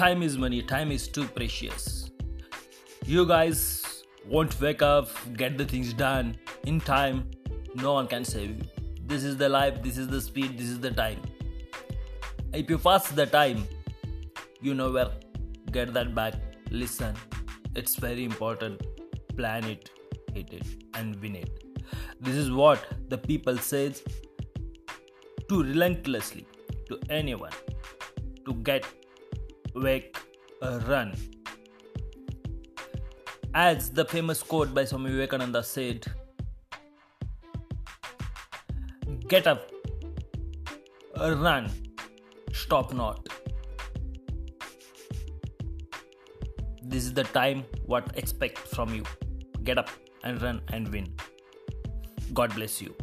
time is money, time is too precious. You guys won't wake up, get the things done in time, no one can save you. This is the life, this is the speed, this is the time. If you fast the time, you know where get that back. Listen, it's very important. Plan it, hit it, and win it. This is what the people says to relentlessly to anyone to get wake a run. As the famous quote by Swami Vivekananda said, get up, uh, run, stop not. This is the time what expect from you. Get up and run and win. God bless you.